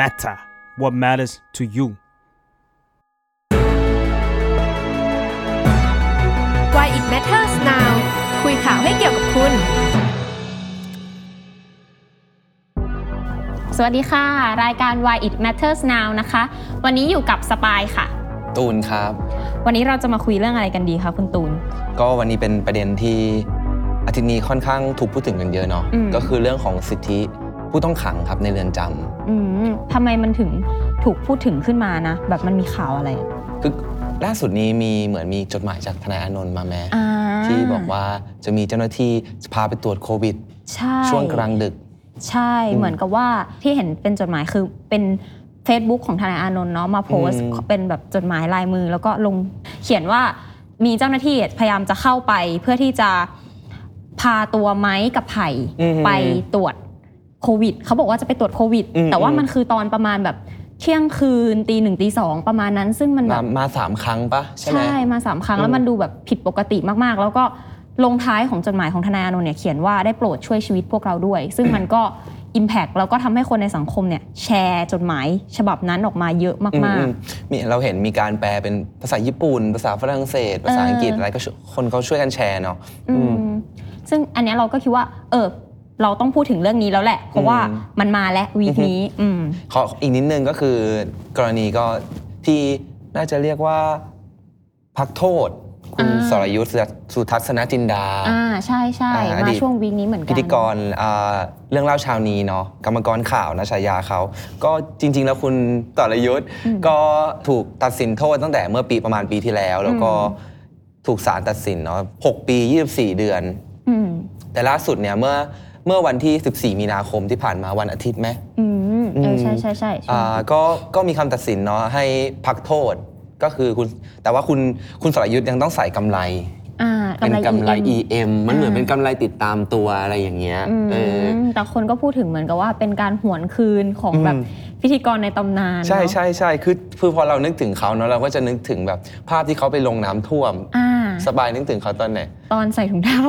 matter what matters to you Why it matters now คุยข่าวให้เกี่ยวกับคุณ สวัสดีค่ะ รายการ Why It Matters Now นะคะ วันนี้อยู่กับสปายค่ะ ตูนครับ วันนี้เราจะมาคุยเรื่องอะไรกันดีคะคุณตูน ก็วันนี้เป็นประเด็นที่อาทิตย์นี้ค่อนข้างถูกพูดถึงกันเยอะเนาะ อืม ก็คือเรื่องของสิทธิ ผู้ต้องขังครับในเรือนจำอืมทำไมมันถึงถูกพูดถึงขึ้นมานะ แบบมันมีข่าวอะไรคือล่าสุดนี้มีเหมือนมีจดหมายจากทนายอานนท์มาแม้อ่าที่บอกว่าจะมีเจ้าหน้าที่จะพาไปตรวจโควิด ใช่ ช่วงกลางดึก ใช่อืมเหมือนกับว่าที่เห็นเป็นจดหมายคือเป็น Facebook ของทนายอานนท์เนาะมาโพสต์อืม เป็นแบบจดหมายลายมือ แล้วก็ลงเขียนว่ามีเจ้าหน้าที่พยายามจะเข้าไป เพื่อที่จะพาตัวไม้กับไผ่อืม ไปตรวจ โควิดเขาบอกว่าจะไปตรวจโควิดอืมแต่ว่าอืมมันคือตอนประมาณแบบเที่ยงคืนตีหนึ่งตีสองประมาณนั้น ซึ่งมันแบมาบมาสามครั้งปะใช่ไหมใช่มาสามครั้งอืมแล้วมันดูแบบผิดปกติมากๆ แล้วก็ลงท้ายของจดหมายของทนายอานนท์เนี่ยเขียนว่าได้โปรดช่วยชีวิตพวกเราด้วย ซึ่งมันก็ Impact แล้วก็ทำให้คนในสังคมเนี่ยแชร์จดหมายฉบับนั้นออกมาเยอะอืมมากอืมมีเราเห็นมีการแปลเป็นภาษาญี่ปุ่น ภาษาฝรั่งเศส ภาษาอังกฤษเออออะไรก็ช่วยคนเขาช่วยกันแชร์เนาะๆอืมซึ่งอันเนี้ยเราก็คิดว่าเออ เราต้องพูดถึงเรื่องนี้แล้วแหละ เพราะว่าอืมมันมาแล้ววีคนี้อืมขออีกนิดนึงก็คือกรณีก็ที่น่าจะเรียกว่าพักโทษ คุณอ่าสรยุทธ์สุทัศนจินดาอ่าใช่ใช่อ่าอมาดีตช่วงวีคนี้เหมือนกัพิธีกรอ่าเรื่องเล่าเชาวนี้เนาะกรรมกรข่าวนะฉายาเขาก็จริง ๆ แล้วคุณสรยุทธ์ก็ถูกตัดสินโทษตั้งแต่เมื่อปีประมาณปีที่แล้ว แล้วก็ถูกศาลตัดสินเนาะ6ปี 24 เดือนอืมแต่ล่าสุดเนี่ยเมื่อ เมื่อวันที่ 14 มีนาคมที่ผ่านมาวันอาทิตย์ไหมอืมเออใช่ใช่ใช่ใช่ อ่าก็ก็มีคำตัดสินเนาะให้พักโทษก็คือคุณแต่ว่าคุณคุณสรยุทธ์ยังต้องใส่กำไรอ่า เป็นกำไร EM EM มันเหมือนเป็นกำไรติดตามตัวอะไรอย่างเงี้ยอืมเออแต่คนก็พูดถึงเหมือนกับว่าเป็นการหวนคืนของอืมแบบพิธีกรในตำนาน ใช่เนอะใช่ใช่คือคือพอเรานึกถึงเขาเนาะเราก็จะนึกถึงแบบภาพที่เขาไปลงน้ำท่วมอ่าสบายนึกถึงเขาตอนไหน ตอนใส่ถุงเท้า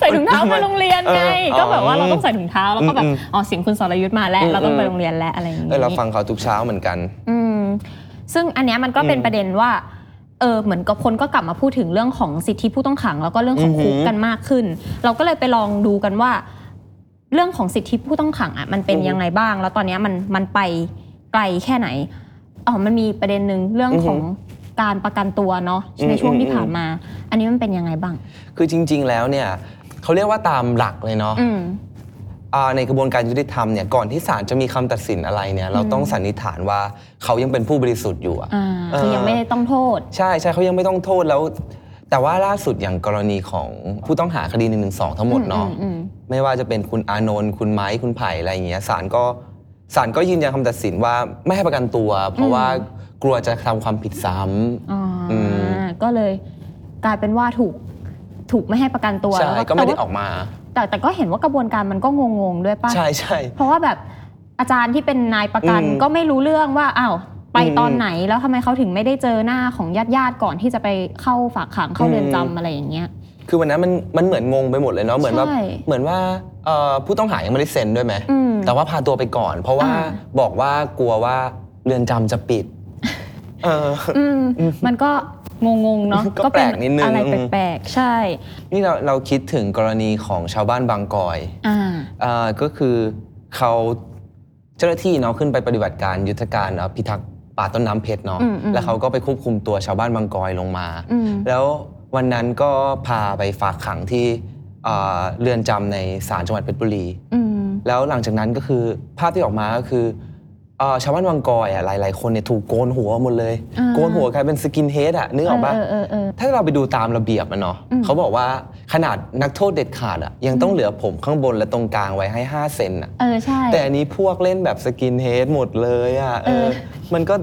ใส่ถุงเท้าไปโรงเรียนไงเออก็แบบว่าเราต้องใส่ถุงเท้าแล้วก็แบบอืมอ๋อเสียงคุณสรยุทธ์มาแล้วอืมเราต้องไปอืมโรงเรียนแล้วอะไรอย่างนี้เออเราฟังเขาทุกเช้าเหมือนกันอืมซึ่งอันเนี้ยมันก็เป็นอืมประเด็นว่า เออเหมือนกับคนก็กลับมาพูดถึงเรื่องของสิทธิผู้ต้องขัง แล้วก็เรื่องของอือหือคุกกันมากขึ้น เราก็เลยไปลองดูกันว่า เรื่องของสิทธิผู้ต้องขังอะมันเป็นอือหือยังไงบ้าง แล้วตอนเนี้ยมันมันไปไกลแค่ไหนอ๋อมันมีประเด็นหนึ่งเรื่องอือหือของการประกันตัวเนาะอืมในช่วงที่อืมผ่านมา อันนี้มันเป็นยังไงบ้าง คือจริง ๆ แล้วเนี่ยเขาเรียกว่าตามหลักเลยเนาะอืมอ่า ในกระบวนการยุติธรรมเนี่ยก่อนที่ศาลจะมีคำตัดสินอะไรเนี่ยเราต้องสันนิษฐานว่าเขายังเป็นผู้บริสุทธิ์อยู่อะอ่าคือยังไม่ได้ต้องโทษ ใช่ใช่เขายังไม่ต้องโทษแล้ว แต่ว่าล่าสุดอย่างกรณีของผู้ต้องหาคดี1นึทั้งหมดเนาะอืมอืมไม่ว่าจะเป็นคุณอานนท์คุณไม้คุณไผ่อะไรอย่างเงี้ยศาลก็ศาลก็ยืนยันคำตัดสินว่าไม่ให้ประกันตัว เพราะว่ากลัวจะทำความผิดซ้ำอ๋ออมก็เลยกลายเป็นว่าถูกถูกไม่ให้ประกันตัวใช่แล้วก็ไม่ได้แต่ว่าออกมา แต่แต่ก็เห็นว่ากระบวนการมันก็งงๆด้วยป่ะใช่ใช่เพราะว่าแบบอาจารย์ที่เป็นนายประกันอืมก็ไม่รู้เรื่องว่าอ้าวไปอืมตอนไหนแล้วทำไมเขาถึงไม่ได้เจอหน้าของญาติญาติๆก่อนที่จะไปเข้าฝากขังเข้าอืมเรือนจำอะไรอย่างเงี้ย คือวันนั้นมันมันเหมือนงงไปหมดเลยเนาะเหมือนว่าใช่เหมือนว่าเอ่อผู้ต้องหายังไม่ได้เซ็นด้วยไหมอืมแต่ว่าพาตัวไปก่อน เพราะว่าอ่าบอกว่ากลัวว่าเรือนจำจะปิด เอออืมมันก็ งงๆเนาะก็แปลกนิดนึง อะไรอืมแปลกๆ ใช่ นี่เราเราคิดถึงกรณีของชาวบ้านบางกอยอ่าอ่าก็คือเขาเจ้าหน้าที่เนาะขึ้นไปปฏิบัติการยุทธการเนาะพิทักษ์ป่าต้นน้ำเพชรเนาะอืมอืม แล้วเขาก็ไปควบคุมตัวชาวบ้านบางกอยลงมา อืมแล้ววันนั้นก็พาไปฝากขังที่อ่าเรือนจำในศาลจังหวัดเพชรบุรี อืม แล้วหลังจากนั้นก็คือภาพที่ออกมาก็คือ เอ่อชาวบ้านวังกอยอะหลายๆ คนเนี่ยถูกโกนหัวหมดเลย อ่า โกนหัวกลายเป็นสกินเฮดอะนึกออกปะ เออเออเออ ถ้าเราไปดูตามระเบียบมันเนาะอืม เขาบอกว่าขนาดนักโทษเด็ดขาดอะยังต้องเหลือผมข้างบนและตรงกลางไว้ให้ 5 เซนอะเออใช่ แต่อันนี้พวกเล่นแบบสกินเฮดหมดเลยอะเอเอออมันก็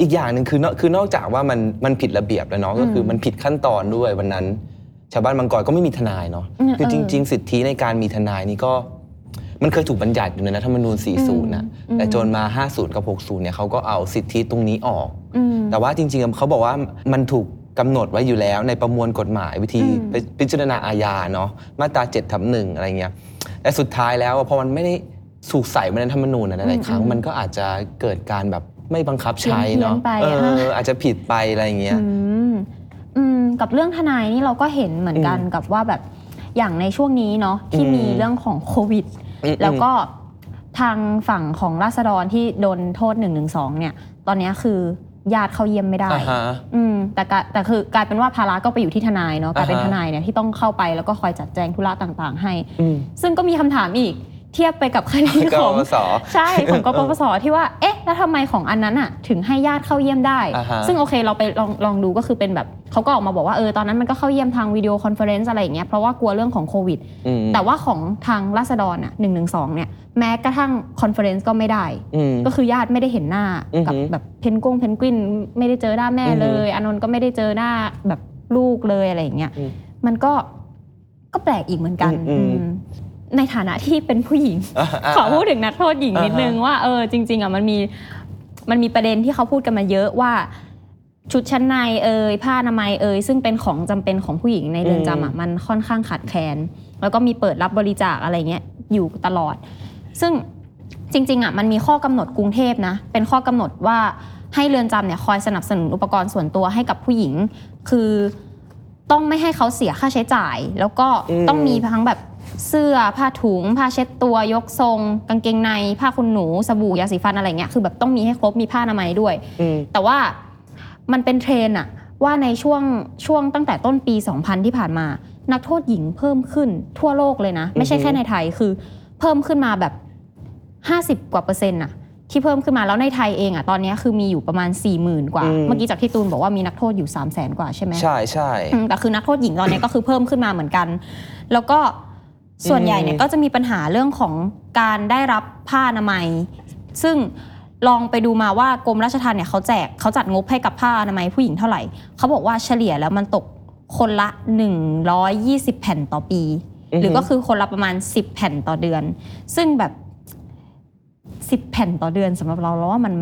อีกอย่างหนึ่งคือนอกคือนอกจากว่ามันมันผิดระเบียบแล้วเนาะก็คือมมันผิดขั้นตอนด้วยวันนั้น ชาวบ้านบางกอยก็ไม่มีทนายเนาะอืมคือเอจอริง ๆ สิทธิในการมีทนายนี่ก็ มันเคยถูกบัญญัติอยู่ในรัฐธรรมนูญ 40 นะอืมแต่จนมา 50 กับ 60 เนี่ยเขาก็เอาสิทธิตรงนี้ออกอืมแต่ว่าจริงๆ เขาบอกว่ามันถูกกำหนดไว้อยู่แล้วในประมวลกฎหมายวิธีอืมพิจารณาอาญาเนาะ มาตรา7ทับหนึ่งอะไรเงี้ย แต่สุดท้ายแล้วอะพอมันไม่ได้ถูกใส่ไว้ในธรรมนูญนะหลายๆครั้งอืมมันก็อาจจะเกิดการแบบไม่บังคับใช้เพี้ยเนาะนๆไปเออะออาจจะผิดไปอะไรอย่างเงี้ยอืมอืมกับเรื่องทนายนี่เราก็เห็นเหมือนกันอืมกับว่าแบบอย่างในช่วงนี้เนาะที่อืมมีเรื่องของโควิดอืม แล้วก็ทางฝั่งของราษฎรที่โดนโทษ1นึเนี่ย ตอนเนี้ยคือญาติเข้าเยี่ยมไม่ได้อ่าฮะอืมแต่กะแต่คือกลายเป็นว่าภาระก็ไปอยู่ที่ทนายเนาะกลายเป็นอ่าทฮะนายเนี่ยที่ต้องเข้าไปแล้วก็คอยจัดแจงธุระต่าง ๆ ให้อืมซึ่งก็มีคำถามอีก เทียบไปกับคดีกของปสใช่ของกปปสที่ว่าเอ๊ะแล้วทำไมของอันนั้นอะถึงให้ญาติเข้าเยี่ยมได้อ่าฮะซึ่งโอเคเราไปลองลองดูก็คือเป็นแบบเขาก็ออกมาบอกว่าเออตอนนั้นมันก็เข้าเยี่ยมทาง video conference อะไรอย่างเงี้ยเพราะว่ากลัวเรื่องของโควิดอืมแต่ว่าของทางราษฎรอะหนึ่งหนึ่งสองเนี่ยแม้กระทั่ง conference ก็ไม่ได้อืมก็คือญาติไม่ได้เห็นหน้าอือหือกับแบบเพนกงเพนกวินไม่ได้เจอหน้าแม่อือหืเลอยอานนท์ก็ไม่ได้เจอหน้าแบบลูกเลยอะไรอย่างเงี้ยอืมมันก็ก็แปลกอีกเหมือนกันอืมอืมอืม ในฐานะที่เป็นผู้หญิงอ่าาขอพูดถึงนักโทษหญิงนิดนึงอ่าฮะว่าเออจริง ๆอะมันมีมันมีประเด็นที่เขาพูดกันมาเยอะว่าชุดชั้นในเอ่ยผ้าอนามัยเอ่ยซึ่งเป็นของจำเป็นของผู้หญิงในเรือนจำอะมันค่อนข้างขาดแคลนแล้วก็มีเปิดรับบริจาคอะไรเงี้ยอยู่ตลอด ซึ่งจริงๆอะมันมีข้อกำหนดกรุงเทพนะ เป็นข้อกำหนดว่าให้เรือนจำเนี่ยคอยสนับสนุนอุปกรณ์ส่วนตัวให้กับผู้หญิง คือต้องไม่ให้เขาเสียค่าใช้จ่าย แล้วก็อืมต้องมีทั้งแบบ เสื้อผ้าถุง ผ้าเช็ดตัวยกทรง กางเกงใน ผ้าขนหนูสบู่ยาสีฟันอะไรเงี้ยคือแบบต้องมีให้ครบมีผ้าอนามัยด้วย อืม แต่ว่ามันเป็นเทรนอะว่าในช่วงช่วงตั้งแต่ต้นปี 2000 ที่ผ่านมา นักโทษหญิงเพิ่มขึ้นทั่วโลกเลยนะ ไม่ใช่อือฮึ แค่ในไทยคือเพิ่มขึ้นมาแบบ 50 กว่าเปอร์เซ็นต์อะที่เพิ่มขึ้นมาแล้วในไทยเองอะตอนนี้คือมีอยู่ประมาณ 4 0,000 กว่า เมื่อกี้จากที่ตูนบอกว่ามีนักโทษอยู่ 3 0 0 0 0 0 กว่าใช่ไหม ใช่ใช่ อืมแต่คือนักโทษหญิงตอนนี้ก็คือเพิ่มขึ้นมาเหมือนกัน แล้วก็ ส่วนใหญ่เนี่ยก็จะมีปัญหาเรื่องของการได้รับผ้าอนามัย ซึ่งลองไปดูมาว่ากรมราชทัณฑ์เนี่ยเขาแจกเขาจัดงบให้กับผ้าอนามัยผู้หญิงเท่าไหร่เขาบอกว่าเฉลี่ยแล้วมันตกคนละ 120 แผ่นต่อปี หรือก็คือคนละประมาณ 10 แผ่นต่อเดือน ซึ่งแบบ 10 แผ่นต่อเดือนสำหรับเราเราว่ามัน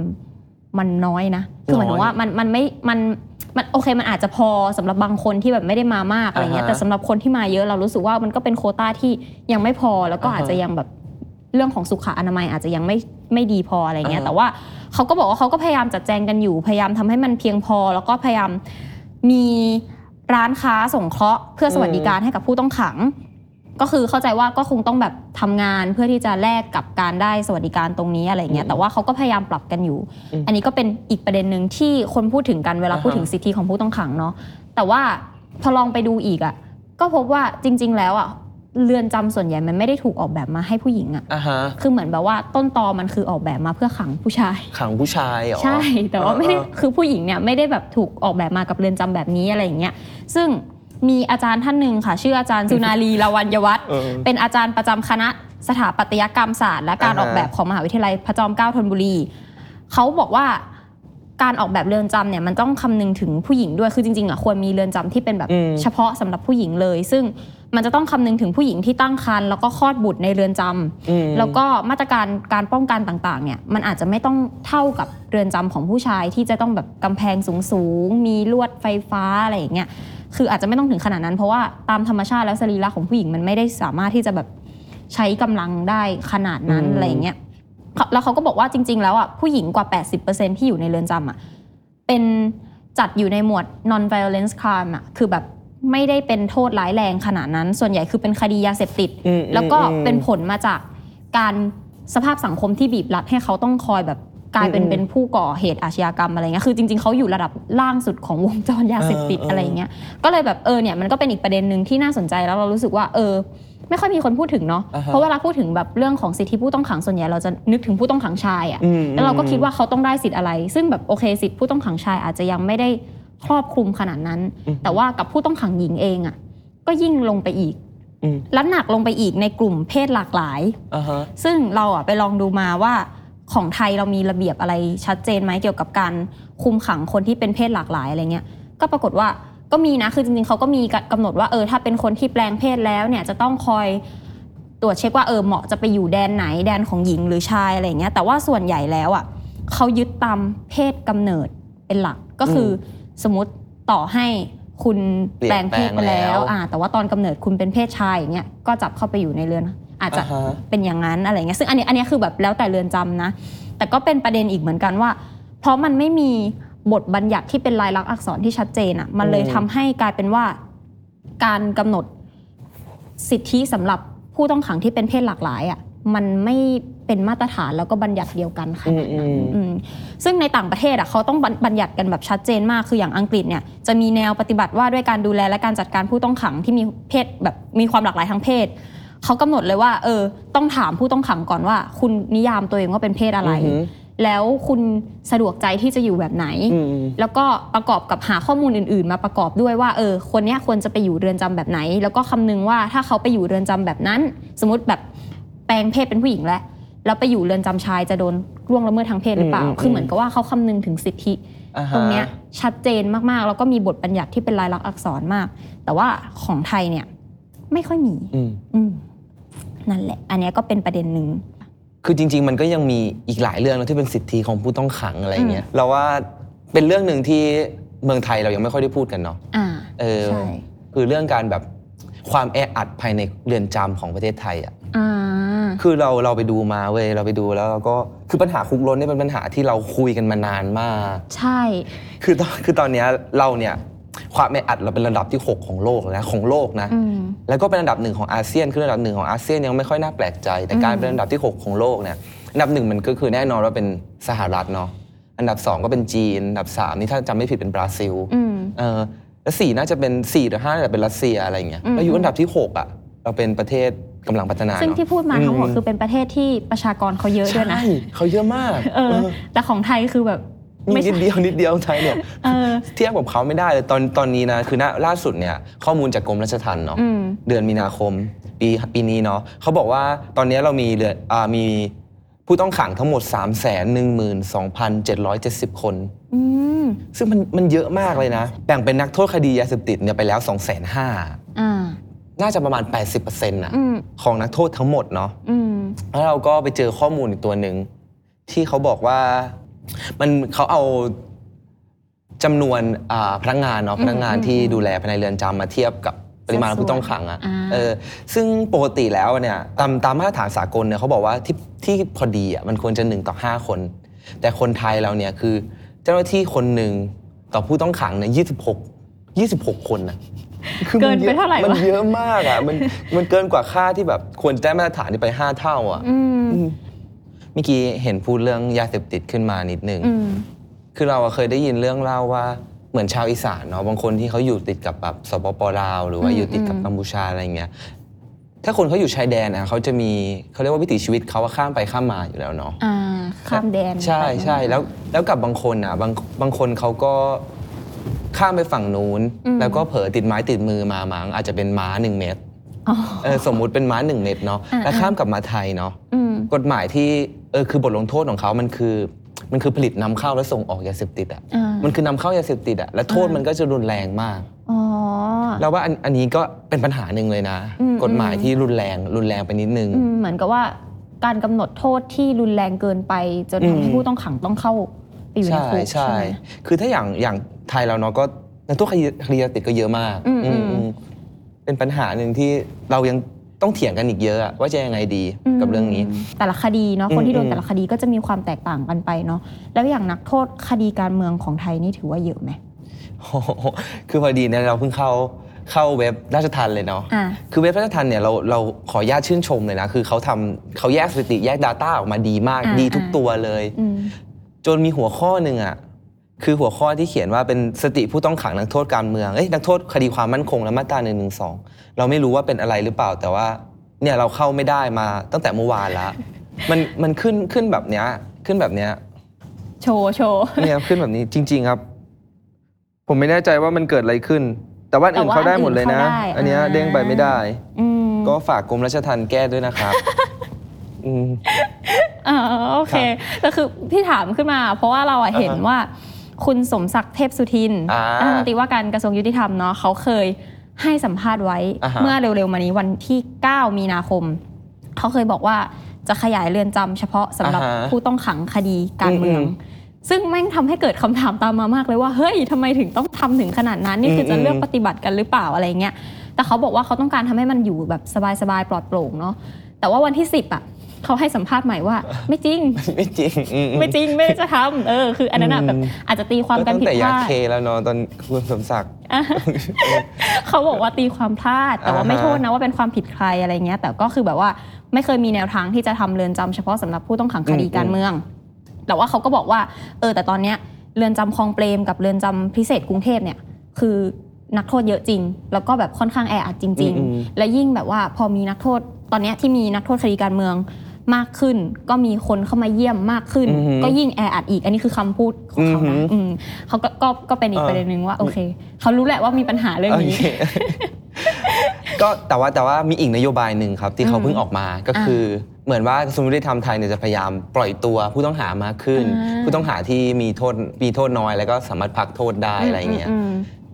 มันน้อยนะคือหมายถึงว่ามันมันไม่มัน มันโอเคมันอาจจะพอสำหรับบางคนที่แบบไม่ได้มามากอะไรเงี้ยอ่าฮะแต่สำหรับคนที่มาเยอะเรารู้สึกว่ามันก็เป็นโควต้าที่ยังไม่พอแล้วก็อ่าฮะอาจจะยังแบบเรื่องของสุขอนามัยอาจจะยังไม่ไม่ดีพออะไรเงี้ยอ่าฮะแต่ว่าเขาก็บอกว่าเขาก็พยายามจัดแจงกันอยู่ พยายามทำให้มันเพียงพอ แล้วก็พยายามมีร้านค้าส่งเคราะห์เพื่อสวัสดิการให้กับผู้ต้องขัง ก็คือเข้าใจว่าก็คงต้องแบบทำงานเพื่อที่จะแลกกับการได้สวัสดิการตรงนี้อะไรเงี้ยแต่ว่าเขาก็พยายามปรับกันอยู่อันนี้ก็เป็นอีกประเด็นหนึ่งที่คนพูดถึงกันเวลาอ่าฮะ พูดถึงสิทธิของผู้ต้องขังเนาะแต่ว่าพอลองไปดูอีกอะก็พบว่าจริง ๆ แล้วอะเรือนจำส่วนใหญ่มันไม่ได้ถูกออกแบบมาให้ผู้หญิงอะอ่าฮะคือเหมือนแบบว่าต้นตอมันคือออกแบบมาเพื่อขังผู้ชาย ขังผู้ชายเหรอ ใช่แต่ว่าไม่ได้เออคือผู้หญิงเนี่ยไม่ได้แบบถูกออกแบบมากับเรือนจำแบบนี้อะไรอย่างเงี้ยซึ่ง มีอาจารย์ท่านหนึ่งค่ะ ชื่ออาจารย์สุนารีลาวัญยวัฒน์เออเป็นอาจารย์ประจำคณะสถาปัตยกรรมศาสตร์และการอ่าฮะออกแบบของมหาวิทยาลัยพระจอมเกล้าธนบุรีเขาบอกว่าการออกแบบเรือนจำเนี่ยมันต้องคำนึงถึงผู้หญิงด้วยคือจริงๆอะควรมีเรือนจำที่เป็นแบบอืมเฉพาะสำหรับผู้หญิงเลย ซึ่งมันจะต้องคำนึงถึงผู้หญิงที่ตั้งครรภ์แล้วก็คลอดบุตรในเรือนจำอืมแล้วก็มาตรการการป้องกันต่างๆเนี่ยมันอาจจะไม่ต้องเท่ากับเรือนจำของผู้ชายที่จะต้องแบบกำแพงสูงๆมีลวดไฟฟ้าอะไรอย่างเงี้ย คืออาจจะไม่ต้องถึงขนาดนั้น เพราะว่าตามธรรมชาติแล้วสรีระของผู้หญิงมันไม่ได้สามารถที่จะแบบใช้กำลังได้ขนาดนั้นอืมอะไรอย่างเงี้ยเขาแล้วเขาก็บอกว่าจริง ๆ แล้วอะผู้หญิงกว่า 80%ที่อยู่ในเรือนจำอะเป็นจัดอยู่ในหมวด non violence crime อะคือแบบไม่ได้เป็นโทษร้ายแรงขนาดนั้น ส่วนใหญ่คือเป็นคดียาเสพติดอืมแล้วก็อืมเป็นผลมาจากการสภาพสังคมที่บีบรัดให้เขาต้องคอยแบบ กลายเป็นอืมเป็นผู้ก่อเหตุอาชญากรรมอะไรเงี้ยคือจริงๆเขาอยู่ระดับล่างสุดของวงจรยาเสพติดเออเออออะไรเงี้ยก็เลยแบบเออเนี่ยมันก็เป็นอีกประเด็นหนึ่งที่น่าสนใจแล้วเรารู้สึกว่าเออ ไม่ค่อยมีคนพูดถึงเนาะอ่าฮะเพราะเวลาพูดถึงแบบเรื่องของสิทธิผู้ต้องขังส่วนใหญ่เราจะนึกถึงผู้ต้องขังชายอะอืมแล้วเราก็คิดว่าเขาต้องได้สิทธิ์อะไร ซึ่งแบบโอเคสิทธิผู้ต้องขังชายอาจจะยังไม่ได้ครอบคลุมขนาดนั้น แต่ว่ากับผู้ต้องขังหญิงเองอะก็ยิ่งลงไปอีกอืมและหนักลงไปอีกในกลุ่มเพศหลากหลายอ่าฮะซึ่งเราอะไปลองดูมาว่า ของไทยเรามีระเบียบอะไรชัดเจนไหมเกี่ยวกับการคุมขังคนที่เป็นเพศหลากหลายอะไรเงี้ยก็ปรากฏว่าก็มีนะคือจริงๆเขาก็มีกำหนดว่าเออถ้าเป็นคนที่แปลงเพศแล้วเนี่ยจะต้องคอยตรวจเช็คว่าเออเหมาะจะไปอยู่แดนไหนแดนของหญิงหรือชายอะไรเงี้ยแต่ว่าส่วนใหญ่แล้วอะเขายึดตามเพศกำเนิดเป็นหลักก็คือสมมติต่อให้คุณแปลงเพศไปแล้วแปลงแล้วอ่าแต่ว่าตอนกำเนิดคุณเป็นเพศชายอย่างเงี้ยก็จับเข้าไปอยู่ในเรือน อาจจะอ่าฮะเป็นอย่างนั้นอะไรเงี้ยซึ่งอันนี้อันนี้คือแบบแล้วแต่เรือนจำนะ แต่ก็เป็นประเด็นอีกเหมือนกันว่า เพราะมันไม่มีบทบัญญัติที่เป็นลายลักษณ์อักษรที่ชัดเจนอะ่ะมันเลยอืมทำให้กลายเป็นว่า การกำหนดสิทธิสำหรับผู้ต้องขังที่เป็นเพศหลากหลายอะ่ะมันไม่เป็นมาตรฐานแล้วก็บัญญัติเดียวกันค่ะอืมอืมอืมซึ่งในต่างประเทศอะเขาต้องบัญบัญญัติกันแบบชัดเจนมากคืออย่างอังกฤษเนี่ยจะมีแนวปฏิบัติว่าด้วยการดูแลและการจัดการผู้ต้องขังที่มีเพศแบบมีความหลากหลายทางเพศ เขากำหนดเลยว่า เออ ต้องถามผู้ต้องขังก่อนว่า คุณนิยามตัวเองว่าเป็นเพศอะไรอือหือแล้วคุณสะดวกใจที่จะอยู่แบบไหนอืมแล้วก็ประกอบกับหาข้อมูลอื่น ๆ มาประกอบด้วยว่าเออคนเนี้ยควรจะไปอยู่เรือนจำแบบไหน แล้วก็คำนึงว่าถ้าเขาไปอยู่เรือนจำแบบนั้น สมมติแบบแปลงเพศเป็นผู้หญิงแล้วแล้วไปอยู่เรือนจำชายจะโดนล่วงละเมิดทางเพศหรือเปล่าอืมอืมคือเหมือนกับว่าเขาคำนึงถึงสิทธิอ่าฮะตรงเนี้ยชัดเจนมากๆ แล้วก็มีบทบัญญัติที่เป็นลายลักษณ์อักษรมาก แต่ว่าของไทยเนี่ย ไม่ค่อยมีอืมอืม นั่นแหละ อันเนี้ยก็เป็นประเด็นหนึ่ง คือจริง ๆ มันก็ยังมีอีกหลายเรื่องนะที่เป็นสิทธิของผู้ต้องขังอะไรเงี้ยเราว่าเป็นเรื่องหนึ่งที่เมืองไทยเรายังไม่ค่อยได้พูดกันเนาะอ่าเออใช่คือเรื่องการแบบความแออัดภายในเรือนจำของประเทศไทยอะ อ่าคือเราเราไปดูมาเว้ยเราไปดูแล้วเราก็คือปัญหาคุกล้นเนี่ยเป็นปัญหาที่เราคุยกันมานานมาก ใช่ คือตอนคือตอนเนี้ยเราเนี่ย ความแออัดเราเป็นระดับที่ 6 ของโลกเลยนะของโลกนะอืมแล้วก็เป็นอันดับหนึ่งของอาเซียนคืออันดับหนึ่งของอาเซียนยังไม่ค่อยน่าแปลกใจ แต่การเป็นอันดับที่ 6 ของโลกเนี่ยอันดับหนึ่งมันก็คือแน่นอนว่าเป็นสหรัฐเนาะอันดับ 2 ก็เป็นจีนอันดับ 3 นี่ถ้าจำไม่ผิดเป็นบราซิลอืมเออแล้วสี่น่าจะเป็น4หรือ5น่าจะเป็นรัสเซียอะไรเงี้ยอืมแล้วอยู่อันดับที่ 6 อะ เราเป็นประเทศกำลังพัฒนาซึ่งเนาะที่พูดมาทั้งหมดคือเป็นประเทศที่ประชากรเขาเยอะด้วยนะใช่เขาเยอะมากเออแต่ของไทยคือแบบมีไม่ นิใช่ดเดียวนิดเดียวไทยเนี่ยเออเทียบกับเขาไม่ได้เลยตอนตอนนี้นะคือณล่าสุดเนี่ยข้อมูลจากกรมราชทัณฑ์เนาะอืมเดือนมีนาคมปีปีนี้เนาะเขาบอกว่าตอนนี้เรามีเรือนอ่ามีผู้ต้องขังทั้งหมด 3 1 2 7 7 0 คนอืมซึ่งมันมันเยอะมากเลยนะ แบ่งเป็นนักโทษคดียาเสพติดเนี่ยไปแล้ว 2 5 0 0 0 0อ่าน่าจะประมาณ 80%นะอืมของนักโทษทั้งหมดเนาะอืมแล้วเราก็ไปเจอข้อมูลอีกตัวหนึ่งที่เขาบอกว่า มันเขาเอาจำนวนอ่าพนักงานเนาะอืมพนักงานอืมที่ดูแลภายในเรือนจำมาเทียบกับปริมาณสัดส่วนผู้ต้องขังอะอ่า เออซึ่งปกติแล้วเนี่ยตามตามมาตรฐานสากลเนี่ยเขาบอกว่าที่ที่พอดีอะมันควรจะหนึ่งต่อห้าคน แต่คนไทยเราเนี่ยคือเจ้าหน้าที่คนหนึ่งต่อผู้ต้องขังเนี่ยยี่สิบหกยี่สิบหกคนนะคือมัเกินไปยอะเท่าไหร่วะ มันเยอะมากอะมันมันเกินกว่าค่าที่แบบควรจะได้มาตรฐานนี่ไปห้าเท่าอะอืมเมื่อกี้เห็นพูดเรื่องยาเสพติดขึ้นมานิดนึง อืม คือเราอะเคยได้ยินเรื่องเล่าว่าเหมือนชาวอีสานเนาะบางคนที่เขาอยู่ติดกับแบบสปปลาว หรือว่าอืมอยู่ติดกับอืม กัมพูชาอะไรเงี้ยถ้าคนเขาอยู่ชายแดนอะเขาจะมีเขาเรียกว่าวิถีชีวิตเขาว่าข้ามไปข้ามมาอยู่แล้วเนาะ อ่าข้ามแดนใช่ไปใช่แล้วแล้วกับบางคนอะบางบางคนเขาก็ข้ามไปฝั่งนู้นอืมแล้วก็เผลอติดไม้ติดมือมามั้งอาจจะเป็นม้าหนึ่งเม็ดอ๋อ เออสมมุติเป็นม้าหนึ่งเม็ดเนาะอ่า แล้วข้ามกลับมาไทยเนาะอืม กฎหมายที่ เออคือบทลงโทษของเขามันคือ มันคือผลิตนำเข้าและส่งออกยาเสพติดอะอ่ามัมันคือนำเข้ายาเสพติดอะและโทษอ่ามัมันก็จะรุนแรงมากอ๋อแล้วว่าอันอันนี้ก็เป็นปัญหาหนึ่งเลยนะอืมกฎหมายที่รุนแรงรุนแรงไปนิดนึงอืมเหมือนกับว่าการกำหนดโทษที่รุนแรงเกินไป จนอืมทำให้ผู้ต้องขังต้องเข้าไปอยู่ในใช่คุกใช่ใช่ไหมคือถ้าอย่างอย่างไทยเราเนาะก็นักโทษคดีคดียาเสพติดก็เยอะมากอืมอืมอืมอืมเป็นปัญหาหนึ่งที่เรายัง ต้องเถียงกันอีกเยอะอะว่าจะยังไงดีกับเรื่องนี้มแต่ละคดีเนาะอืมคนที่โดนอืมแต่ละคดีก็จะมีความแตกต่างกันไปเนาะแล้วอย่างนักโทษคดีการเมืองของไทยนี่ถือว่าเยอะไหมโอ้โหคือพอดีเนี่ยเราเพิ่งเข้าเข้าเว็บราชทันเลยเนาะอ่าคือเว็บราชทันเนี่ยเราเราขออนุญาตชื่นชมเลยนะ คือเขาทำเขาแยกสถิติแยก Data ออกมาดีมากอ่าดีทุกอ่าตัวเลยอืมจนมีหัวข้อหนึ่งอะ คือหัวข้อที่เขียนว่าเป็นสติผู้ต้องขังนักโทษการเมืองเอ้ยนักโทษคดีความมั่นคงและมาตราหนึ่งหนึ่งสองเราไม่รู้ว่าเป็นอะไรหรือเปล่าแต่ว่าเนี่ยเราเข้าไม่ได้มาตั้งแต่เมื่อวานละมันมันขึ้นขึ้นแบบเนี้ยขึ้นแบบเนี้ยโชว์โชว์เนี่ยขึ้นแบบนี้จริง ๆครับ ผมไม่แน่ใจว่ามันเกิดอะไรขึ้น แต่ว่าอันอื่นแต่ว่าเขาได้หมดเลยนะ อันอื่นเข้าได้อันเนี้ยอ่าเด้งไปไม่ได้อืมก็ฝากกรมราชทัณฑ์แก้ด้วยนะครับอืมอ่าโอเคแต่คือพี่ถามขึ้นมา เพราะว่าเราอะเห็นอ่าฮะว่า คุณสมศักดิ์เทพสุทินอ่ารัฐมนตรีว่าการกระทรวงยุติธรรมเนาะเขาเคยให้สัมภาษณ์ไว้อ่าฮะ เมื่อเร็วๆมานี้วันที่ 9 มีนาคม เขาเคยบอกว่าจะขยายเรือนจำเฉพาะสำหรับอ่าฮะผู้ต้องขังคดีการเมือง อืมซึ่งแม่งทำให้เกิดคำถามตามมามากเลยว่าเฮ้ยทำไมถึงต้องทำถึงขนาดนั้นนี่คือจะอืมเลือกปฏิบัติกันหรือเปล่าอะไรเงี้ย แต่เขาบอกว่าเขาต้องการทำให้มันอยู่แบบสบายๆปลอดโปร่งเนาะแต่ว่าวันที่สิบอะ เขาให้สัมภาษณ์ใหม่ว่า ไม่จริง ไม่จริงอือืไม่จริงไม่ได้จะทำเออคืออันนั้นอะแบบอาจจะตีความก็กันตั้งผิดแต่พยาลาดเคแล้วเนาะตอนคุณสมศักดิ์เขาบอกว่าตีความพลาด แต่ว่าอ่าฮะ ไม่โทษนะว่าเป็นความผิดใครอะไรเงี้ย แต่ก็คือแบบว่าไม่เคยมีแนวทางที่จะทำเรือนจำเฉพาะสำหรับผู้ต้องขังคดีการเมือง แต่ว่าเขาก็บอกว่า เออ แต่ตอนเนี้ยเรือนจำคลองเปรมกับเรือนจำพิเศษกรุงเทพเนี่ย คือนักโทษเยอะจริง แล้วก็แบบค่อนข้างแออัดจริง อืมๆ และยิ่งแบบว่าพอมีนักโทษตอนเนี้ยที่มีนักโทษคดีการเมือง มากขึ้น ก็มีคนเข้ามาเยี่ยมมากขึ้น อือหือก็ยิ่งแออัดอีก อันนี้คือคำพูดของเขาอือหืนะออืมเขาก็ก็ก็เป็นอีกเออ ประเด็นหนึ่งว่าโอเคเขารู้แหละว่ามีปัญหาเรื่องนี้โเคก็แต่ว่าแต่ว่ามีอีกนโยบายหนึ่งครับ ที่เขาอืมเพิ่งออกมาก็คือ เหมือนว่ากระทรวงยุติธรรมไทยเนี่ยจะพยายามปล่อยตัวผู้ต้องหามากขึ้น อ่า ผู้ต้องหาที่มีโทษมีโทษน้อยแล้วก็สามารถพักโทษได้อะไรเงี้ยอืม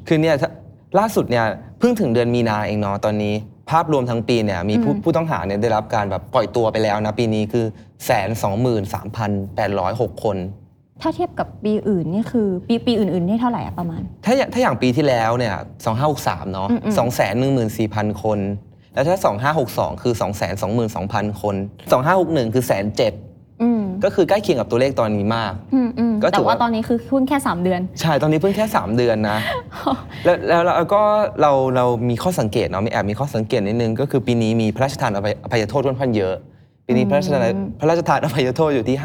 คือเนี่ยถ้าล่าสุดเนี่ยเพิ่งถึงเดือนมีนาเองเนาะตอนนี้ ภาพรวมทั้งปีเนี่ยมีผู้อืมผู้ต้องหาเนี่ยได้รับการแบบปล่อยตัวไปแล้วนะปีนี้คือแสนสองหมื่นสามพันแปดร้อยหกคน ถ้าเทียบกับปีอื่นนี่คือปีปีอื่นๆนี่เท่าไหร่อะประมาณ ถ้าอย่างถ้าอย่างปีที่แล้วเนี่ยสองห้าหกสามเนาะอืมอืมสองแสนหนึ่งหมื่นสี่พันคน แล้วถ้าสองห้าหกสองคือสองแสนสองหมื่นสองพันคนสองห้าหกหนึ่งคือแสนเจ็ดอืม ก็คือใกล้เคียงกับตัวเลขตอนนี้มาก อืมอืมก็ถืแต่อว่า ว่าตอนนี้คือเพิ่งแค่ 3 เดือน ใช่ตอนนี้เพิ่งแค่ 3 เดือนนะ แล้วแล้วแล้วก็เราเรามีข้อสังเกตเนาะมีแอบมีข้อสังเกตนิดนึง ก็คือปีนี้มีพระราชทานอภัยอภัยโทษค่อนข้างเยอะ ปีนี้พระราชทานอืม พระราชทานอภัยโทษอยู่ที่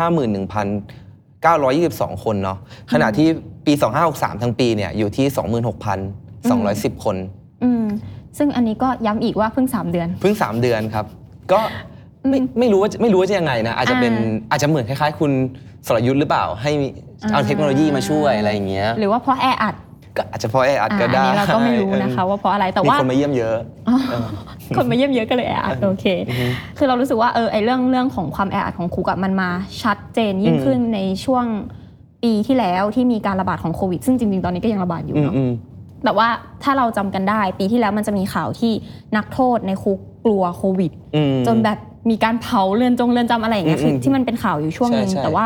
51,922 คนเนาะขณะที่ปี 2563 ทั้งปีเนี่ยอยู่ที่ 26,210 คน อืมซึ่งอันนี้ก็ย้ำอีกว่าเพิ่ง 3 เดือน เพิ่ง 3 เดือนครับ ก็ ไม่ไม่รู้ว่าไม่รู้ว่าจะยังไงนะ อาจจะเป็นอ่าอาจจะเหมือนคล้ายๆ คุณสรยุทธ์หรือเปล่า ให้เอาอ่าเทคโนโลยีมาช่วยอะไรอย่างเงี้ยหรือว่าเพราะแออัดก็อาจจะเพราะแออัดอ่าก็อันได้นี้เราก็ไม่รู้นะคะว่าเพราะอะไรแต่มีว่าคนมาเยี่ยมเยอะอ๋อคนมาเยี่ยมเยอะก็เลยแออัดโอเคอือฮึคือเรารู้สึกว่าเออไอเรื่องเรื่องของความแออัดของคุกอะมันมาชัดเจนยิ่งอืมขึ้นในช่วงปีที่แล้วที่มีการระบาดของโควิด ซึ่งจริงๆ ตอนนี้ก็ยังระบาดอยู่อืมเนาะอืมแต่ว่าถ้าเราจำกันได้ปีที่แล้วมันจะมีข่าวที่นักโทษในคุกกลัวโควิดอืมจนแบบ มีการเผาเรือนจงเรือนจำอะไรอย่างเงี้ยอืมคืออืมที่มันเป็นข่าวอยู่ช่วงหนึ่งใช่ใช่ แต่ว่า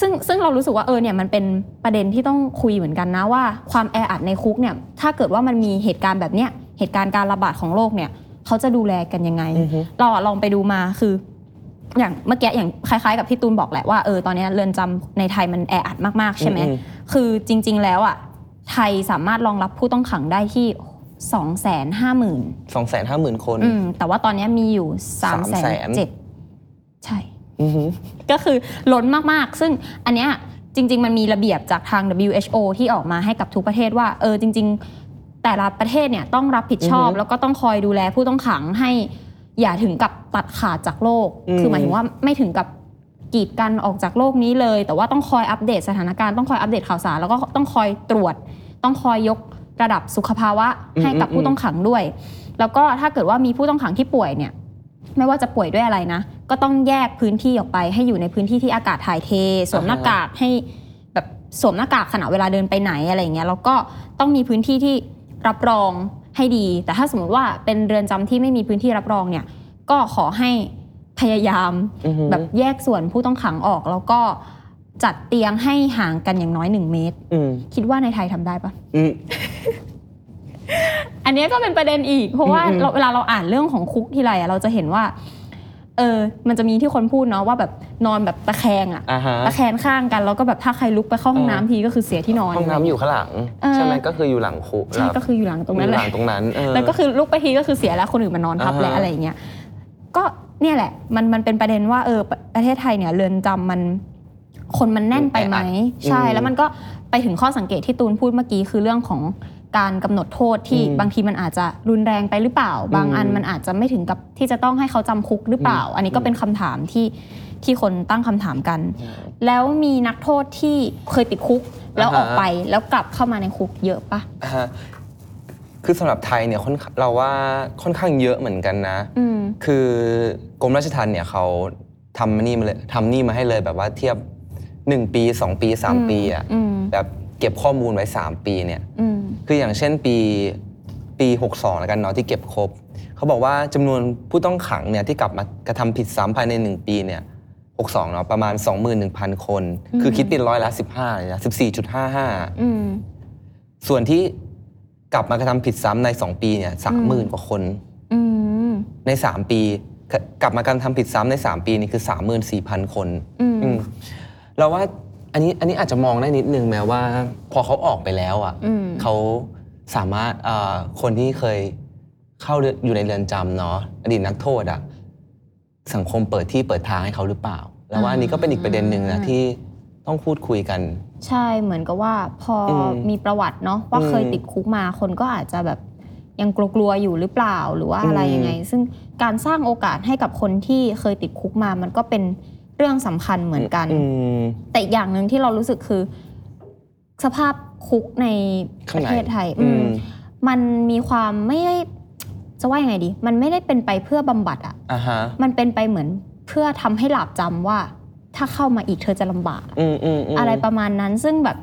ซึ่งซึ่งเรารู้สึกว่าเออเนี่ยมันเป็นประเด็นที่ต้องคุยเหมือนกันนะว่าความแออัดในคุกเนี่ย ถ้าเกิดว่ามันมีเหตุการณ์แบบเนี้ยเหตุการณ์การระบาดของโรคเนี่ย เขาจะดูแลกันยังไง อือฮึ เราอะลองไปดูมาคือ อย่างเมื่อกี้อย่างคล้ายๆ กับที่ตูนบอกแหละว่าเออตอนเนี้ยเรือนจำในไทยมันแออัดมากๆใช่ไหม อืม คือจริงๆแล้วอะไทยสามารถรองรับผู้ต้องขังได้ที่ 2องแสนห้าหมื่นสองแสนห้าหมื่นคน อืมแต่ว่าตอนนี้มีอยู่3ามแสนเจ็ด300,000ใช่ อือฮึก็คือล้นมาก ๆ ซึ่งอันเนี้ยจริง ๆ มันมีระเบียบจากทาง WHO ที่ออกมาให้กับทุกประเทศว่า เออจริง ๆ แต่ละประเทศเนี่ยต้องรับผิดชอบแล้วก็ต้องคอยดูแลผู้ต้องขังให้อย่าถึงกับตัดขาดจากโลกคือหมายถึงว่าไม่ถึงกับกีดกันออกจากโลกนี้เลย แต่ว่าต้องคอยอัปเดตสถานการณ์ต้องคอยอัปเดตข่าวสารแล้วก็ต้องคอยตรวจ ต้องคอยยก ระดับสุขภาวะให้กับผู้ต้องขังด้วย แล้วก็ถ้าเกิดว่ามีผู้ต้องขังที่ป่วยเนี่ยไม่ว่าจะป่วยด้วยอะไรนะ ก็ต้องแยกพื้นที่ออกไป ให้อยู่ในพื้นที่ที่อากาศถ่ายเทสวมหน้ากากให้แบบสวมหน้ากากขณะเวลาเดินไปไหนอะไรอย่างเงี้ยแล้วก็ต้องมีพื้นที่ที่รับรองให้ดี แต่ถ้าสมมติว่าเป็นเรือนจำที่ไม่มีพื้นที่รับรองเนี่ย ก็ขอให้พยายามอือฮึแบบแยกส่วนผู้ต้องขังออกแล้วก็ จัดเตียงให้ห่างกันอย่างน้อยหนึ่งเมตร อืมคิดว่าในไทยทำได้ปะ อืม อันเนี้ยก็เป็นประเด็นอีก เพราะว่าอืมอืม เราเวลาเราอ่านเรื่องของคุกทีไรอะเราจะเห็นว่า เออ มันจะมีที่คนพูดเนาะว่าแบบนอนแบบตะแคงอะอ่าฮะ ตะแคงข้างกัน แล้วก็แบบถ้าใครลุกไปเข้าห้องน้ำเออ ทีก็คือเสียที่นอน ห้องน้ำอยู่ข้างหลัง เออ ใช่ไหมก็คืออยู่หลังคุใช่ก็คืออยู่หลังตรงนั้นอแหยู่ละหลังตรงนั้นเออ แล้วก็คือลุกไปทีก็คือเสียแล้วคนอื่นมานอนทับอ่าฮะและอะไรอย่างเงี้ย ก็เนี่ยแหละ มันมันเป็นประเด็นว่าเออประเทศไทยเนี่ยเรือนจำมัน คนมันแน่นไปไหม ใช่แล้วมันก็ไปถึงข้อสังเกตที่ตูนพูดเมื่อกี้คือเรื่องของการกำหนดโทษที่อืมบางทีมันอาจจะรุนแรงไปหรือเปล่า บางอันอืมมันอาจจะไม่ถึงกับที่จะต้องให้เขาจำคุกหรือเปล่า อันนี้ก็เป็นคำถามที่ที่คนตั้งคำถามกัน แล้วมีนักโทษที่เคยติดคุกแล้วออกไปแล้วกลับเข้ามาในคุกเยอะปะอ่าฮะคือสำหรับไทยเนี่ยค่อนเราว่าค่อนข้างเยอะเหมือนกันนะอืมคือกรมราชทัณฑ์เนี่ยเขาทำนี่มาเลยทำนี่มาให้เลยแบบว่าเทียบ 1 ปี 2 ปี 3 ปีอะอืมแบบเก็บข้อมูลไว้ 3 ปีเนี่ยอืมคืออย่างเช่นปีปี 62 แล้วกันเนาะที่เก็บครบ เขาบอกว่าจำนวนผู้ต้องขังเนี่ยที่กลับมากระทำผิดซ้ำภายใน 1 ปีเนี่ย62เนาะประมาณ 21,000 คน คือคิดเป็นร้อยละ 15เลยนะ14.55อืมส่วนที่กลับมากระทำผิดซ้ำใน 2 ปีเนี่ย30,000 กว่าคนอืมใน 3 ปี กลับมาการทำผิดซ้ำใน 3 ปีนี่คือ 34,000 คนอืมอืม เราว่าอันนี้อันนี้อาจจะมองได้นิดนึงแม้ว่า พอเขาออกไปแล้วอะอืม เขาสามารถเอ่อคนที่เคยเข้าเรือนอยู่ในเรือนจำเนาะอดีตนักโทษอะสังคมเปิดที่เปิดทางให้เขาหรือเปล่า แล้วว่าอันนี้ก็เป็นอีกประเด็นหนึ่งนะที่ต้องพูดคุยกัน ใช่เหมือนกับว่าพออมมีประวัติเนาะว่าอืมเคยติดคุกมาคนก็อาจจะแบบยังกลัวๆอยู่หรือเปล่าหรือว่าอะไรอืมยังไง ซึ่งการสร้างโอกาสให้กับคนที่เคยติดคุกมามันก็เป็น เรื่องสำคัญเหมือนกันอืมแต่อีกอย่างหนึ่งที่เรารู้สึกคือ สภาพคุกในปข้างระในเทศไทยอือืมมมันมีความไม่ได้จะว่ายังไงดี มันไม่ได้เป็นไปเพื่อบำบัดอะอ่าฮะมันเป็นไปเหมือนเพื่อทำให้หลาบจำว่า ถ้าเข้ามาอีกเธอจะลำบากอะอืมอืมมอะไรประมาณนั้นซึ่งแบบ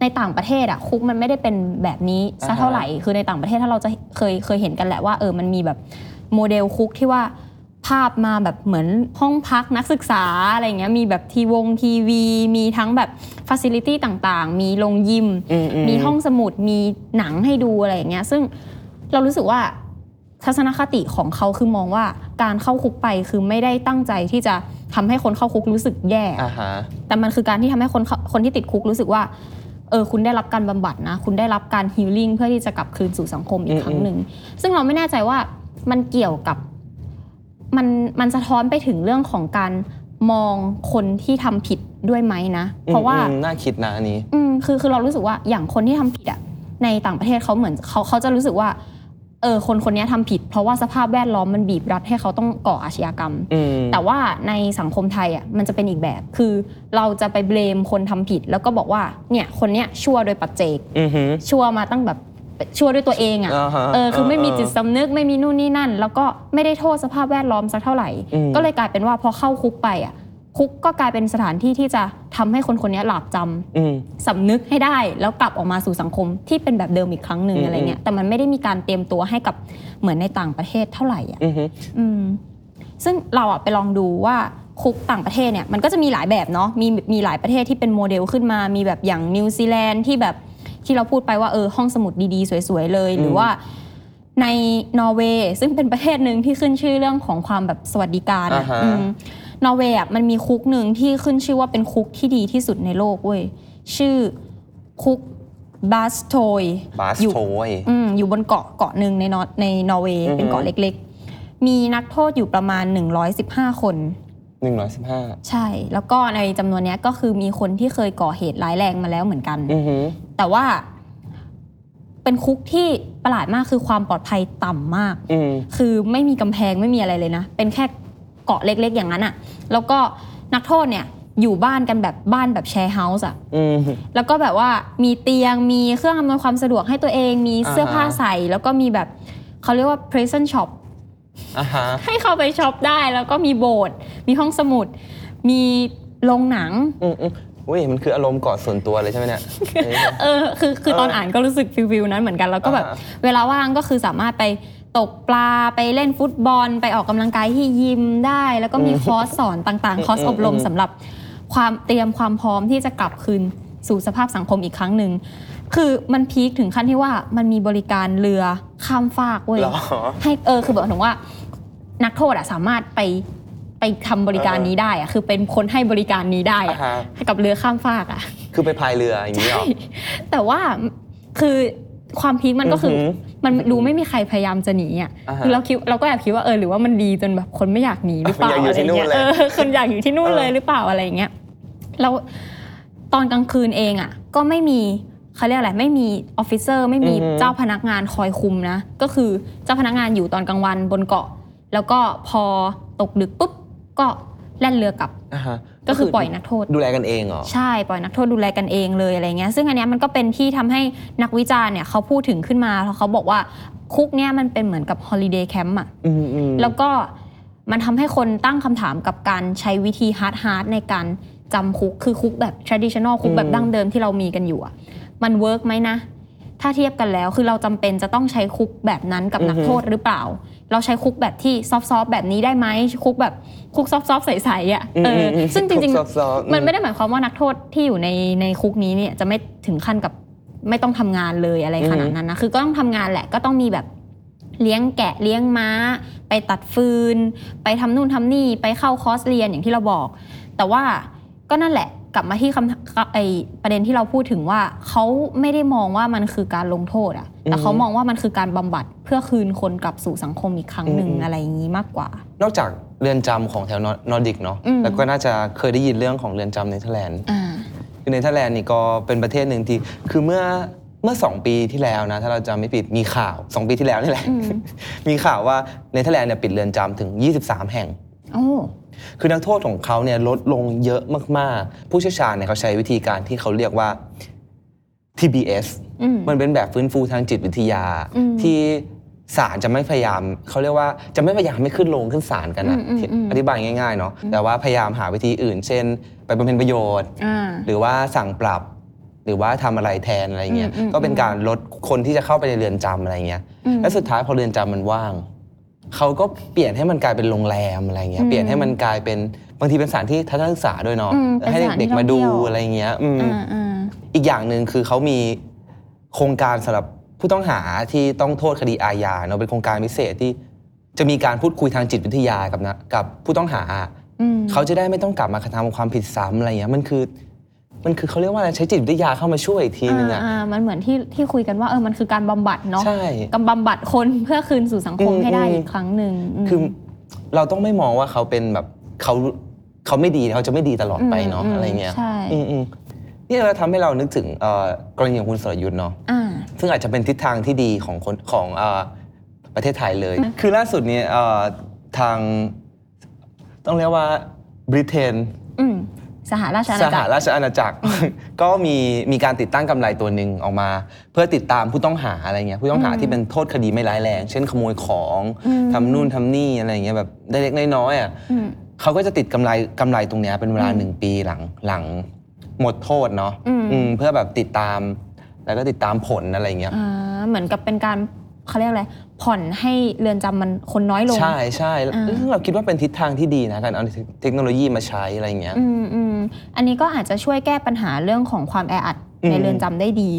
ในต่างประเทศอะคุกมันไม่ได้เป็นแบบนี้สักอ่าฮะเท่าไหร่คือในต่างประเทศถ้าเราจะเคยเคยเห็นกันแหละว่าเออมันมีแบบโมเดลคุกที่ว่า ภาพมาแบบเหมือนห้องพักนักศึกษาอะไรเงี้ยมีแบบทีวงทีวี มีทั้งแบบ facility ต่างๆ มีโรงยิมอือืมีห้องสมุดมีหนังให้ดูอะไรอย่างเงี้ยซึ่งเรารู้สึกว่าทัศนคติของเขาคือมองว่าการเข้าคุกไปคือไม่ได้ตั้งใจที่จะทำให้คนเข้าคุกรู้สึกแย่อ่าฮะแต่มันคือการที่ทำให้คนเข้าคนที่ติดคุกรู้สึกว่า เออคุณได้รับการบำบัดนะ คุณได้รับการฮีลลิ่งเพื่อที่จะกลับคืนสู่สังคมอีกอืมครั้งหนึ่ง ซึ่งเราไม่แน่ใจว่ามันเกี่ยวกับ มันมันสะท้อนไปถึงเรื่องของการมองคนที่ทำผิดด้วยไหมนะ เพราะว่าอืมน่าคิดนะอันนี้ อืมคือคือเรารู้สึกว่าอย่างคนที่ทำผิดอะในต่างประเทศเขาเหมือนเขาเขาจะรู้สึกว่าเออคนคนนี้ทำผิด เพราะว่าสภาพแวดล้อมมันบีบรัดให้เขาต้องก่ออาชญากรรมอืมแต่ว่าในสังคมไทยอะมันจะเป็นอีกแบบคือเราจะไปเบลมคนทำผิด แล้วก็บอกว่าเนี่ยคนเนี้ยชั่วโดยปัจเจกอือหือชั่วมาตั้งแบบ ชั่วด้วยตัวเองอะอ่าฮะเออคือไม่มีเออจิตสำนึกไม่มีนู่นนี่นั่น แล้วก็ไม่ได้โทษสภาพแวดล้อมสักเท่าไหร่ อืม ก็เลยกลายเป็นว่าพอเข้าคุกไปอะคุกก็กลายเป็นสถานที่ที่จะทำให้คนคนนี้หลาบจำ อืม สำนึกให้ได้แล้วกลับออกมาสู่สังคมที่เป็นแบบเดิมอีกครั้งหนึ่งอืม อะไรเงี้ยแต่มันไม่ได้มีการเตรียมตัวให้กับเหมือนในต่างประเทศเท่าไหร่อะอือหืออืมซึ่งเราอะไปลองดูว่าคุกต่างประเทศเนี่ยมันก็จะมีหลายแบบเนาะมีมีหลายประเทศที่เป็นโมเดลขึ้นมา มีแบบอย่างนิวซีแลนด์ที่แบบ ที่เราพูดไปว่าเออห้องสมุดดีๆ สวยๆเลย หรือว่าในนอร์เวย์ซึ่งเป็นประเทศหนึ่งที่ขึ้นชื่อเรื่องของความแบบสวัสดิการอะอ่าฮะอืมนอร์เวย์อะมันมีคุกหนึ่งที่ขึ้นชื่อว่าเป็นคุกที่ดีที่สุดในโลกเว้ยชื่อคุกบาสโทยบาสอยู่โทยอืมอยู่บนเกาะเกาะหนึ่งในนอร์ในนอร์เวย์อือฮึ เป็นเกาะเล็กๆ มีนักโทษอยู่ประมาณ 115 คน หนึ่งร้อยสิบห้าใช่ แล้วก็ในจำนวนเนี้ยก็คือมีคนที่เคยก่อเหตุร้ายแรงมาแล้วเหมือนกัน อือหือ แต่ว่า เป็นคุกที่ประหลาดมากคือความปลอดภัยต่ำมาก อืม คือไม่มีกำแพงไม่มีอะไรเลยนะ เป็นแค่เกาะเล็กๆอย่างนั้นอะแล้วก็นักโทษเนี่ยอยู่บ้านกันแบบบ้านแบบ share house อะอืม แล้วก็แบบว่ามีเตียงมีเครื่องอำนวยความสะดวกให้ตัวเอง มีเสื้อผ้าอ่าฮะ ใส่ แล้วก็มีแบบเขาเรียกว่า prison shop อ่าฮะ ให้เข้าไปช็อปได้ แล้วก็มีโบสถ์มีห้องสมุด มีโรงหนัง อืมอืม อุ้ยมันคืออารมณ์เกาะส่วนตัวเลยใช่ไหมเนี่ย เออคือคือเออตอนอ่านก็รู้สึก feel feel นั้นเหมือนกันแล้วก็แบบอ่าฮะเวลาว่างก็คือสามารถไปตกปลาไปเล่นฟุตบอล ไปออกกำลังกายที่ยิมได้ แล้วก็มีคอร์สสอนต่างๆ คอร์สอบรมสำหรับความเตรียมความพร้อมที่จะกลับคืนสู่สภาพสังคมอีกครั้งหนึ่งคือมัน peak ถึงขั้นที่ว่ามันมีบริการเรือข้ามฟากเว้ยเหรอให้เออคือแบบถึงว่านักโทษอะสามารถไป ไปทำบริการนี้ได้อะคือเป็นคนให้บริการนี้ได้อะอ่าฮะให้กับเรือข้ามฟากอะคือไปพายเรืออย่างนี้เหรอแต่ว่าคือความพีคมันก็คือออหือมันดูไม่มีใครพยายามจะหนีอะอ่าฮะคือเราคิดเราก็แอบคิดว่าเออหรือว่ามันดีจนแบบคนไม่อยากหนีหรือเปล่าอยากอยู่อะไรที่นู่นเงี้ยเลยเออคนอยากอยู่ที่นู่นเออเลยหรือเปล่าอะไรอย่างเงี้ยแล้วตอนกลางคืนเองอะ ก็ไม่มีเขาเรียกอะไรไม่มีออฟฟิเซอร์ไม่มีเจ้าพนักงานคอยคุมนะ ก็คือเจ้าพนักงานอยู่ตอนกลางวันบนเกาะ แล้วก็พอตกดึกปุ๊บ ก็แล่นเรือกลับอ่าฮะก็คือปล่อยนักโทษดูแลกันเองเหรอใช่ปล่อยนักโทษดูแลกันเองเลยอะไรเงี้ยซึ่งอันเนี้ยมันก็เป็นที่ทำให้นักวิจารณ์เนี่ยเขาพูดถึงขึ้นมาแล้วเขาบอกว่าคุกเนี่ยมันเป็นเหมือนกับ holiday camp อะอืมอืมแล้วก็มันทำให้คนตั้งคำถามกับการใช้วิธี hard hard ในการจำคุกคือคุกแบบ traditional คุกแบบดั้งเดิมที่เรามีกันอยู่อะมัน work ไหมนะถ้าเทียบกันแล้วคือเราจำเป็นจะต้องใช้คุกแบบนั้นกับนักโทษหรือเปล่า เราใช้คุกแบบที่ soft ๆแบบนี้ได้ไหมคุกแบบคุกซอฟต์ๆใสๆอะเอออมซึ่งจริงซอฟต์ๆๆมันไม่ได้หมายความว่านักโทษที่อยู่ในในคุกนี้เนี่ยจะไม่ถึงขั้นกับไม่ต้องทำงานเลยอะไรขนาดนั้นนะคือก็ต้องทำงานแหละก็ต้องมีแบบเลี้ยงแกะเลี้ยงม้า ไปตัดฟืน ไปทำนู่นทำนี่ไปเข้าคอร์สเรียนอย่างที่เราบอก แต่ว่าก็นั่นแหละ กลับมาที่คำไอประเด็นที่เราพูดถึงว่าเขาไม่ได้มองว่ามันคือการลงโทษอะแต่เขามองว่ามันคือการบำบัดเพื่อคืนคนกลับสู่สังคมอีกครั้งหนึ่งอืมอะไรอย่างนี้มากกว่า นอกจากเรือนจำของแถวนอร์ดิกเนาะอืมแล้วก็น่าจะเคยได้ยินเรื่องของเรือนจำเนเธอร์แลนด์อ่าคือเนเธอร์แลนด์นี่ก็เป็นประเทศหนึ่งที่คือเมื่อเมื่อ 2 ปีที่แล้วนะถ้าเราจำไม่ผิดมีข่าว 2 ปีที่แล้วนี่แหละอืมมีข่าวว่าเนเธอร์แลนด์เนี่ยปิดเรือนจำถึง 23 แห่งโอ้ คือนักโทษของเขาเนี่ยลดลงเยอะมากๆ ผู้เชี่ยวชาญเนี่ยเขาใช้วิธีการที่เขาเรียกว่า TBS อืมมันเป็นแบบฟื้นฟูทางจิตวิทยาอืมที่ศาลจะไม่พยายามเขาเรียกว่าจะไม่พยายามไม่ขึ้นลงขึ้นศาลกันนะอืมอืมที่อืมอธิบายง่ายๆเนาะแต่ว่าพยายามหาวิธีอื่น เช่น ไปบำเพ็ญประโยชน์อ่าหรือว่าสั่งปรับ หรือว่าทำอะไรแทนอะไรเงี้ยอืมอืมก็เป็นการลดคนที่จะเข้าไปในเรือนจำอะไรเงี้ยอืมและสุดท้ายพอเรือนจำมันว่าง เขาก็เปลี่ยนให้มันกลายเป็นโรงแรมอะไรเงี้อืยมเปลี่ยนให้มันกลายเป็นบางทีเป็นสถานที่ทัศนศึกษาด้วยเนาะอืมเป็นให้สถานที่เด็กๆมาดูท่องเที่ยวอะไรเงี้ยอืมอ่าอ่าอีกอย่างหนึ่งคือเขามีโครงการสำหรับผู้ต้องหาที่ต้องโทษคดีอาญาเนาะเป็นโครงการพิเศษที่จะมีการพูดคุยทางจิตวิทยากับนะกับผู้ต้องหาอืมเขาจะได้ไม่ต้องกลับมากระทำความผิดซ้ำอะไรเงี้ย มันคือ มันคือเขาเรียกว่าอะไรใช้จิตวิทยาเข้ามาช่วยอีกทีนึงอะ อ่ามันเหมือนที่ที่คุยกันว่าเออมันคือการบำบัดเนาะใช่ กำบำบัดคนเพื่อคืนสู่สังคมอืมให้ได้อืม อีกครั้งหนึ่งม คือเราต้องไม่มองว่าเขาเป็นแบบเขาเขาไม่ดีเขาจะไม่ดีตลอดไปเนาะอืมอะไรเงี้ยใช่ อืมอืมนี่เราทำให้เรานึกถึงเอ่อกรณีของคุณสรยุทธ์เนาะ อ่า ซึ่งอาจจะเป็นทิศทางที่ดีของคนของเอ่อประเทศไทยเลย คือล่าสุดนี้เอ่อทางต้องเรียกว่าบริเตนอืม สหราชอาสณาหจักร ราชอาณาจักร ก็มีมีการติดตั้งกำไรตัวหนึ่งออกมา เพื่อติดตามผู้ต้องหาอะไรเงี้ยผู้ต้องหาอืมที่เป็นโทษคดีไม่ร้ายแรง เช่นขโมยของอืม ทำนู่นทำนี่อะไรเงี้ยแบบได้เล็กน้อยๆอะอืม เขาก็จะติดกำไรกำไรตรงเนี้ยเป็นเวลาอืมหนึ่งปีหลังหลังหมดโทษเนาะอืม อืมเพื่อแบบติดตามแล้วก็ติดตามผลอะไรเงี้ย อ่าเหมือนกับเป็นการเขาเรียกอะไรผ่อนให้เรือนจำมันคนน้อยลง ใช่ใช่อ่าซึ่งเราคิดว่าเป็นทิศทางที่ดีนะการเอาเทคโนโลยีมาใช้อะไรเงี้ยอืมอืมอันนี้ก็อาจจะช่วยแก้ปัญหาเรื่องของความแออัดอืมในเรือนจำได้ดี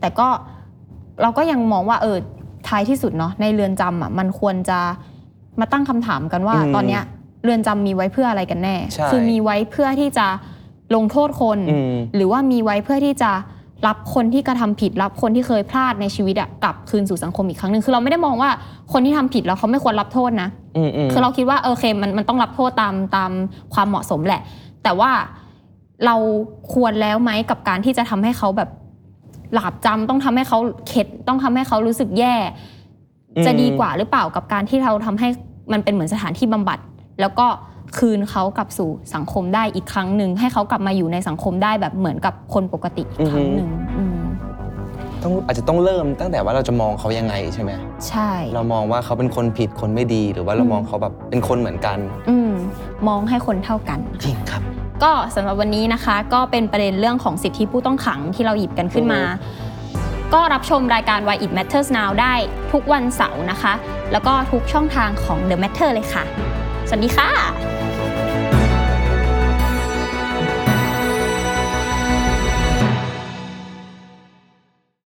แต่ก็เราก็ยังมองว่าเออท้ายที่สุดเนาะในเรือนจำอะมันควรจะมาตั้งคำถามกันว่า ตอนเนี้ยเรือนจำมีไว้เพื่ออะไรกันแน่ใช่คือมีไว้เพื่อที่จะลงโทษคนอืมหรือว่ามีไว้เพื่อที่จะ รับคนที่กระทำผิดรับคนที่เคยพลาดในชีวิตอะกลับคืนสู่สังคมอีกครั้งหนึ่งคือเราไม่ได้มองว่าคนที่ทำผิดแล้วเขาไม่ควรรับโทษนะอืมอืมคือเราคิดว่าเออโอเคมันมันต้องรับโทษตามตามความเหมาะสมแหละ แต่ว่าเราควรแล้วไหมกับการที่จะทำให้เขาแบบหลาบจำต้องทำให้เขาเข็ดต้องทำให้เขารู้สึกแย่อืมจะดีกว่าหรือเปล่ากับการที่เราทำให้มันเป็นเหมือนสถานที่บำบัด แล้วก็ คืนเขากลับสู่สังคมได้อีกครั้งหนึ่งให้เขากลับมาอยู่ในสังคมได้แบบเหมือนกับคนปกติอีกครั้งหนึ่งอืม ต้องอาจจะต้องเริ่มตั้งแต่ว่าเราจะมองเขายังไงใช่ไหมใช่ เรามองว่าเขาเป็นคนผิดคนไม่ดี หรือว่าเราอืมมองเขาแบบเป็นคนเหมือนกันอืม มองให้คนเท่ากัน จริงครับ ก็สำหรับวันนี้นะคะ ก็เป็นประเด็นเรื่องของสิทธิผู้ต้องขังที่เราหยิบกันขึ้นมา ก็รับชมรายการ Why It Matters Now ได้ทุกวันเสาร์นะคะ แล้วก็ทุกช่องทางของ The Matter เลยค่ะส วัสดีค่ะ